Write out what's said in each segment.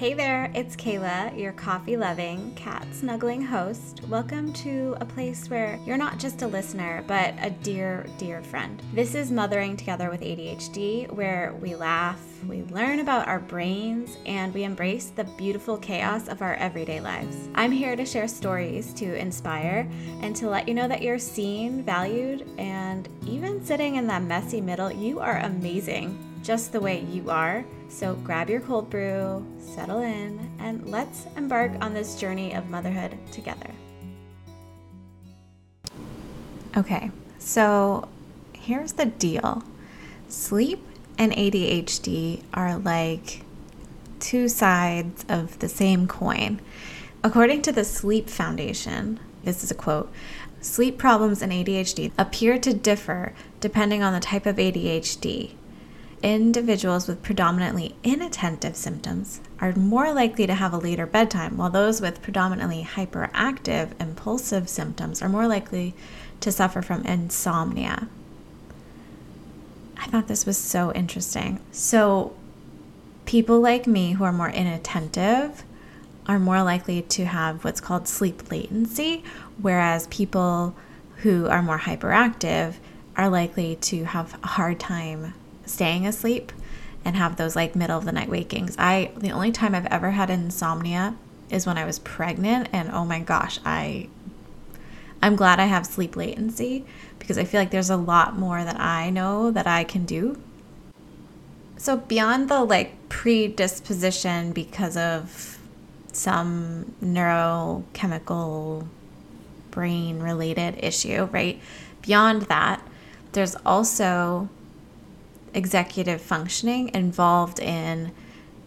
Hey there, it's Kayla, your coffee loving, cat snuggling host. Welcome to a place where you're not just a listener, but a dear, dear friend. This is Mothering Together with ADHD, where we laugh, we learn about our brains, and we embrace the beautiful chaos of our everyday lives. I'm here to share stories to inspire and to let you know that you're seen, valued, and even sitting in that messy middle, you are amazing just the way you are. So grab your cold brew, settle in, and let's embark on this journey of motherhood together. Okay, so here's the deal sleep and ADHD are like two sides of the same coin. According to the Sleep Foundation, this is a quote sleep problems and ADHD appear to differ depending on the type of ADHD individuals with predominantly inattentive symptoms are more likely to have a later bedtime, while those with predominantly hyperactive, impulsive symptoms are more likely to suffer from insomnia. I thought this was so interesting. So, people like me who are more inattentive are more likely to have what's called sleep latency, whereas people who are more hyperactive are likely to have a hard time staying asleep and have those like middle of the night wakings. I the only time I've ever had insomnia is when I was pregnant and oh my gosh, I I'm glad I have sleep latency because I feel like there's a lot more that I know that I can do. So beyond the like predisposition because of some neurochemical brain related issue, right? Beyond that, there's also executive functioning involved in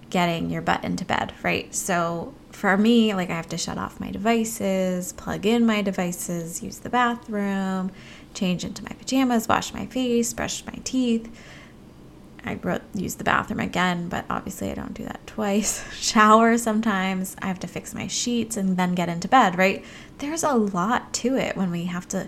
getting your butt into bed, right? So for me, like I have to shut off my devices, plug in my devices, use the bathroom, change into my pajamas, wash my face, brush my teeth. I wrote, use the bathroom again, but obviously I don't do that twice. Shower sometimes. I have to fix my sheets and then get into bed, right? There's a lot to it when we have to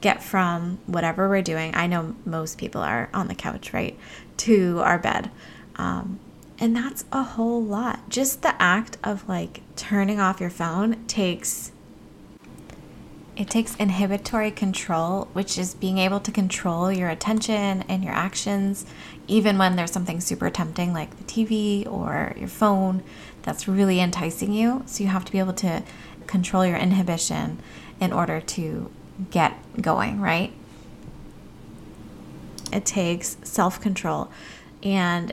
get from whatever we're doing. I know most people are on the couch, right, to our bed. Um, and that's a whole lot. Just the act of like turning off your phone takes it takes inhibitory control, which is being able to control your attention and your actions, even when there's something super tempting like the TV or your phone that's really enticing you. So you have to be able to control your inhibition in order to get going, right? It takes self control. And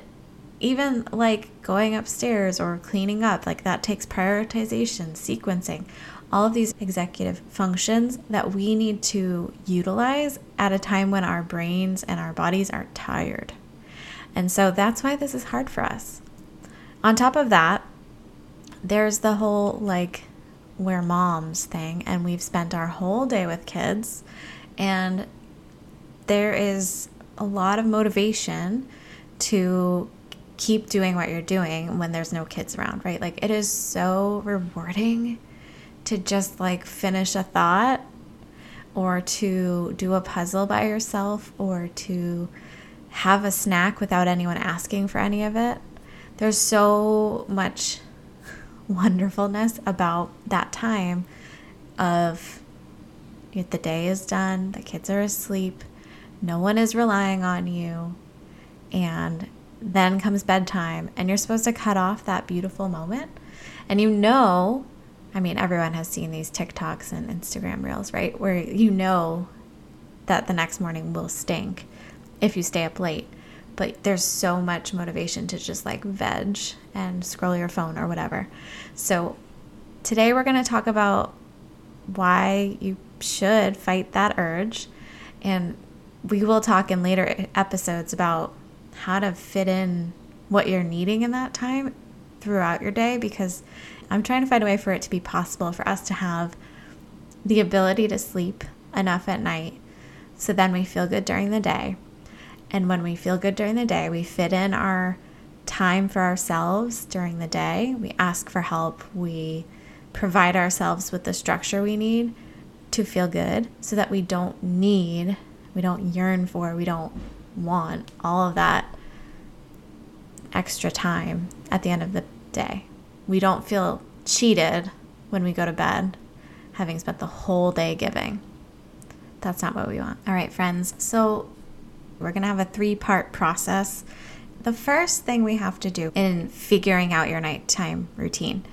even like going upstairs or cleaning up, like that takes prioritization, sequencing, all of these executive functions that we need to utilize at a time when our brains and our bodies are tired. And so that's why this is hard for us. On top of that, there's the whole like we're moms thing and we've spent our whole day with kids and there is a lot of motivation to keep doing what you're doing when there's no kids around, right? Like it is so rewarding to just like finish a thought or to do a puzzle by yourself or to have a snack without anyone asking for any of it. There's so much wonderfulness about that time of the day is done, the kids are asleep, no one is relying on you, and then comes bedtime, and you're supposed to cut off that beautiful moment. And you know, I mean, everyone has seen these TikToks and Instagram reels, right? Where you know that the next morning will stink if you stay up late but there's so much motivation to just like veg and scroll your phone or whatever. So, today we're going to talk about why you should fight that urge. And we will talk in later episodes about how to fit in what you're needing in that time throughout your day because I'm trying to find a way for it to be possible for us to have the ability to sleep enough at night so then we feel good during the day and when we feel good during the day, we fit in our time for ourselves during the day. We ask for help. We provide ourselves with the structure we need to feel good so that we don't need, we don't yearn for, we don't want all of that extra time at the end of the day. we don't feel cheated when we go to bed, having spent the whole day giving. That's not what we want. All right, friends. So we're going to have a three part process. The first thing we have to do in figuring out your nighttime routine,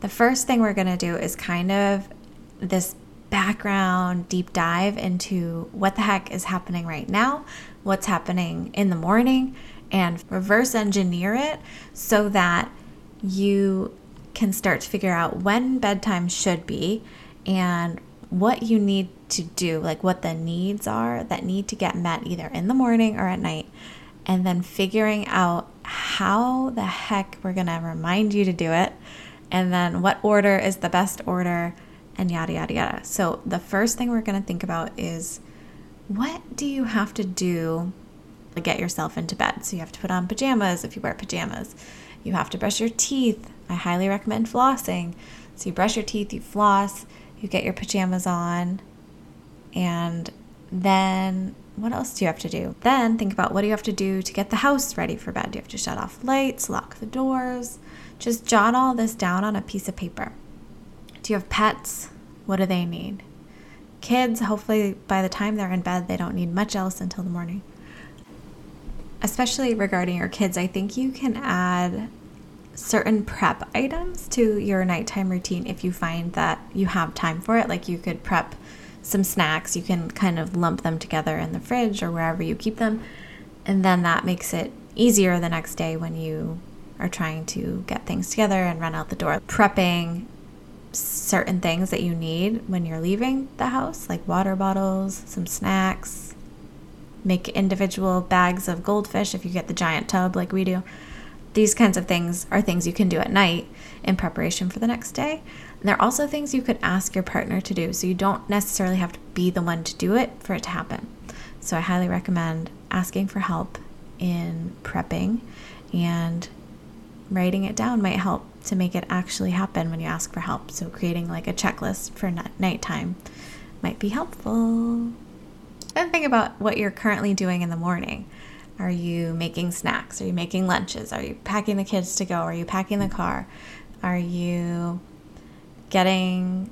the first thing we're going to do is kind of this background deep dive into what the heck is happening right now, what's happening in the morning, and reverse engineer it so that you can start to figure out when bedtime should be and what you need to do, like what the needs are that need to get met either in the morning or at night, and then figuring out how the heck we're going to remind you to do it, and then what order is the best order, and yada, yada, yada. So, the first thing we're going to think about is what do you have to do to get yourself into bed? So, you have to put on pajamas if you wear pajamas, you have to brush your teeth. I highly recommend flossing. So, you brush your teeth, you floss you get your pajamas on, and then what else do you have to do? Then think about what do you have to do to get the house ready for bed? Do you have to shut off lights, lock the doors? Just jot all this down on a piece of paper. Do you have pets? What do they need? Kids, hopefully by the time they're in bed, they don't need much else until the morning. Especially regarding your kids, I think you can add certain prep items to your nighttime routine if you find that you have time for it. Like you could prep some snacks, you can kind of lump them together in the fridge or wherever you keep them. And then that makes it easier the next day when you are trying to get things together and run out the door. Prepping certain things that you need when you're leaving the house, like water bottles, some snacks. Make individual bags of goldfish if you get the giant tub like we do these kinds of things are things you can do at night in preparation for the next day. And they're also things you could ask your partner to do. So you don't necessarily have to be the one to do it for it to happen. So I highly recommend asking for help in prepping and writing it down might help to make it actually happen when you ask for help. So creating like a checklist for nighttime might be helpful. And think about what you're currently doing in the morning. Are you making snacks? Are you making lunches? Are you packing the kids to go? Are you packing the car? Are you getting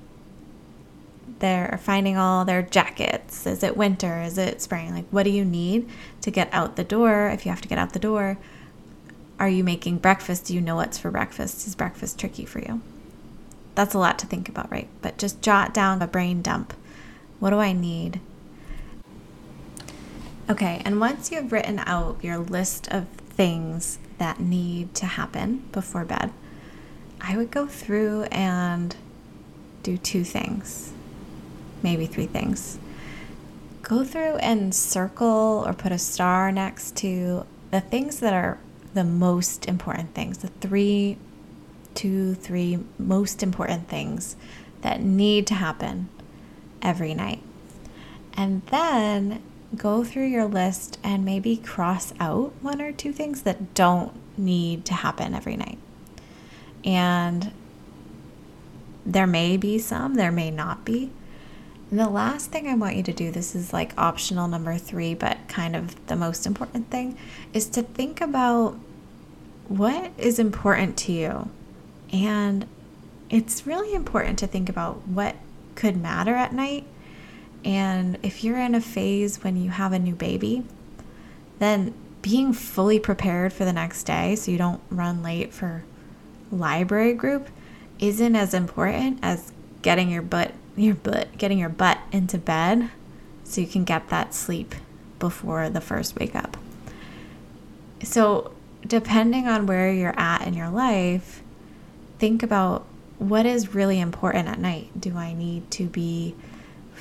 their finding all their jackets? Is it winter? Is it spring? Like what do you need to get out the door if you have to get out the door? Are you making breakfast? Do you know what's for breakfast? Is breakfast tricky for you? That's a lot to think about, right? But just jot down a brain dump. What do I need Okay, and once you've written out your list of things that need to happen before bed, I would go through and do two things, maybe three things. Go through and circle or put a star next to the things that are the most important things, the three, two, three most important things that need to happen every night. And then go through your list and maybe cross out one or two things that don't need to happen every night. And there may be some, there may not be. And the last thing I want you to do, this is like optional number three, but kind of the most important thing, is to think about what is important to you. And it's really important to think about what could matter at night and if you're in a phase when you have a new baby, then being fully prepared for the next day so you don't run late for library group isn't as important as getting your butt your butt getting your butt into bed so you can get that sleep before the first wake up. So, depending on where you're at in your life, think about what is really important at night. Do I need to be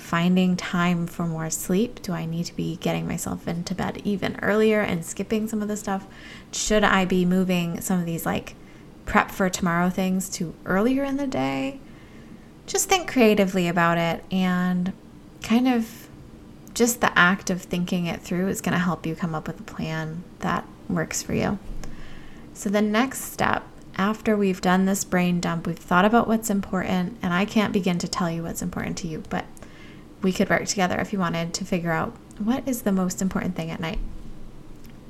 finding time for more sleep? Do I need to be getting myself into bed even earlier and skipping some of the stuff? Should I be moving some of these like prep for tomorrow things to earlier in the day? Just think creatively about it and kind of just the act of thinking it through is going to help you come up with a plan that works for you. So, the next step after we've done this brain dump, we've thought about what's important, and I can't begin to tell you what's important to you, but we could work together if you wanted to figure out what is the most important thing at night.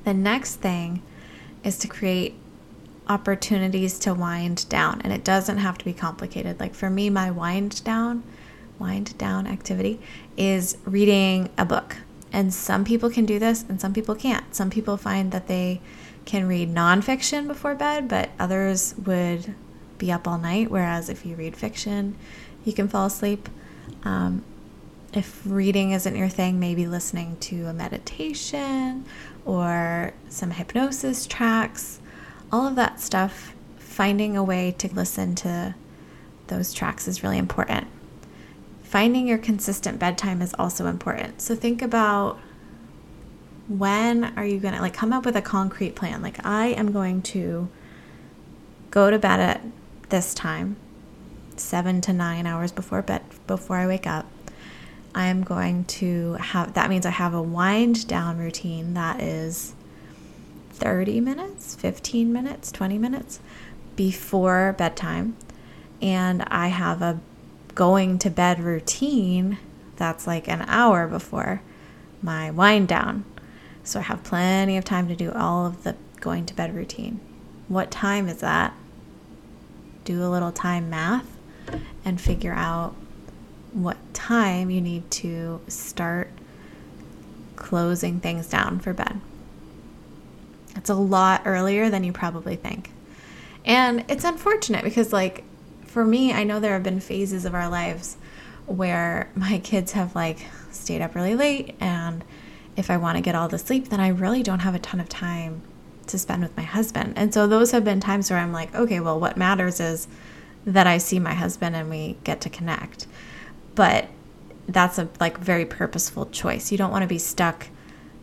The next thing is to create opportunities to wind down. And it doesn't have to be complicated. Like for me, my wind down, wind down activity is reading a book. And some people can do this and some people can't. Some people find that they can read nonfiction before bed, but others would be up all night. Whereas if you read fiction, you can fall asleep. Um, if reading isn't your thing, maybe listening to a meditation or some hypnosis tracks, all of that stuff, finding a way to listen to those tracks is really important. Finding your consistent bedtime is also important. So think about when are you going to like come up with a concrete plan? Like I am going to go to bed at this time, 7 to 9 hours before bed before I wake up. I'm going to have that means I have a wind down routine that is 30 minutes, 15 minutes, 20 minutes before bedtime. And I have a going to bed routine that's like an hour before my wind down. So I have plenty of time to do all of the going to bed routine. What time is that? Do a little time math and figure out what time you need to start closing things down for bed. It's a lot earlier than you probably think. And it's unfortunate because, like, for me, I know there have been phases of our lives where my kids have, like, stayed up really late. And if I want to get all the sleep, then I really don't have a ton of time to spend with my husband. And so those have been times where I'm like, okay, well, what matters is that I see my husband and we get to connect but that's a like very purposeful choice. You don't want to be stuck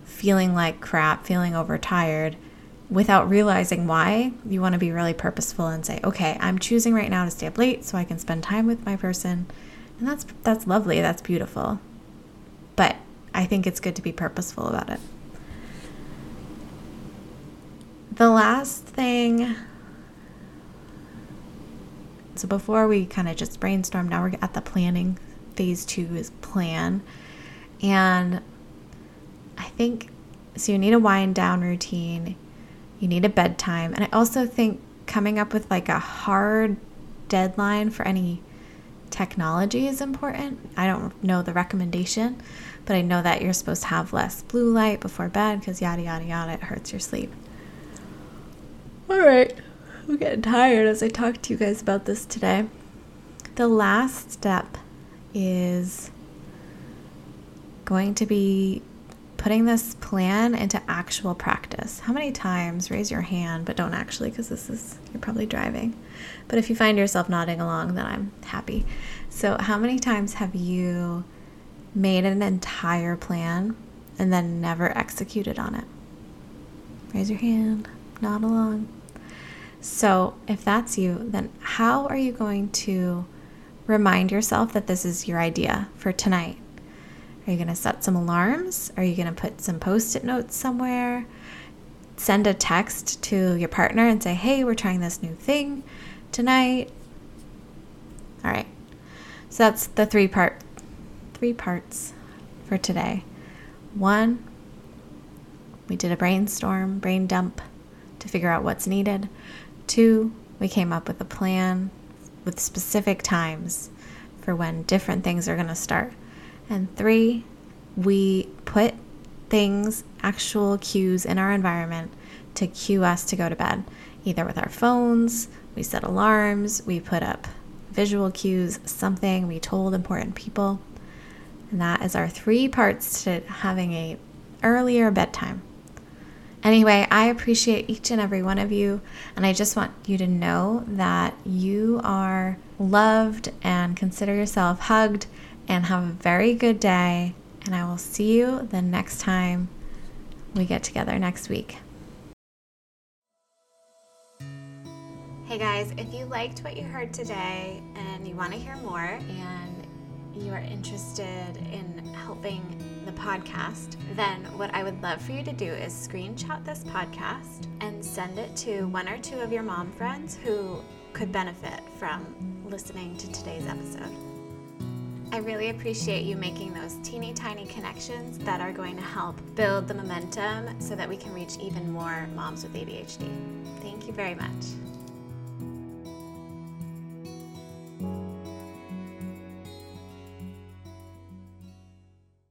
feeling like crap, feeling overtired without realizing why. You want to be really purposeful and say, "Okay, I'm choosing right now to stay up late so I can spend time with my person." And that's that's lovely. That's beautiful. But I think it's good to be purposeful about it. The last thing so before we kind of just brainstorm, now we're at the planning phase two is plan. And I think so. You need a wind down routine, you need a bedtime. And I also think coming up with like a hard deadline for any technology is important. I don't know the recommendation, but I know that you're supposed to have less blue light before bed because yada, yada, yada, it hurts your sleep. All right. I'm getting tired as I talk to you guys about this today. The last step is going to be putting this plan into actual practice. How many times, raise your hand, but don't actually because this is, you're probably driving. But if you find yourself nodding along, then I'm happy. So, how many times have you made an entire plan and then never executed on it? Raise your hand, nod along. So, if that's you, then how are you going to remind yourself that this is your idea for tonight. Are you going to set some alarms? Are you going to put some post it notes somewhere? Send a text to your partner and say, hey, we're trying this new thing tonight. All right. So that's the three part three parts for today. One, we did a brainstorm, brain dump to figure out what's needed. Two, we came up with a plan with specific times for when different things are going to start. And three, we put things, actual cues in our environment to cue us to go to bed, either with our phones, we set alarms, we put up visual cues, something we told important people. And that is our three parts to having a earlier bedtime. Anyway, I appreciate each and every one of you, and I just want you to know that you are loved and consider yourself hugged and have a very good day. And I will see you the next time we get together next week. Hey guys, if you liked what you heard today and you want to hear more and you are interested in helping the podcast, then what I would love for you to do is screenshot this podcast and send it to one or two of your mom friends who could benefit from listening to today's episode. I really appreciate you making those teeny tiny connections that are going to help build the momentum so that we can reach even more moms with ADHD. Thank you. very much.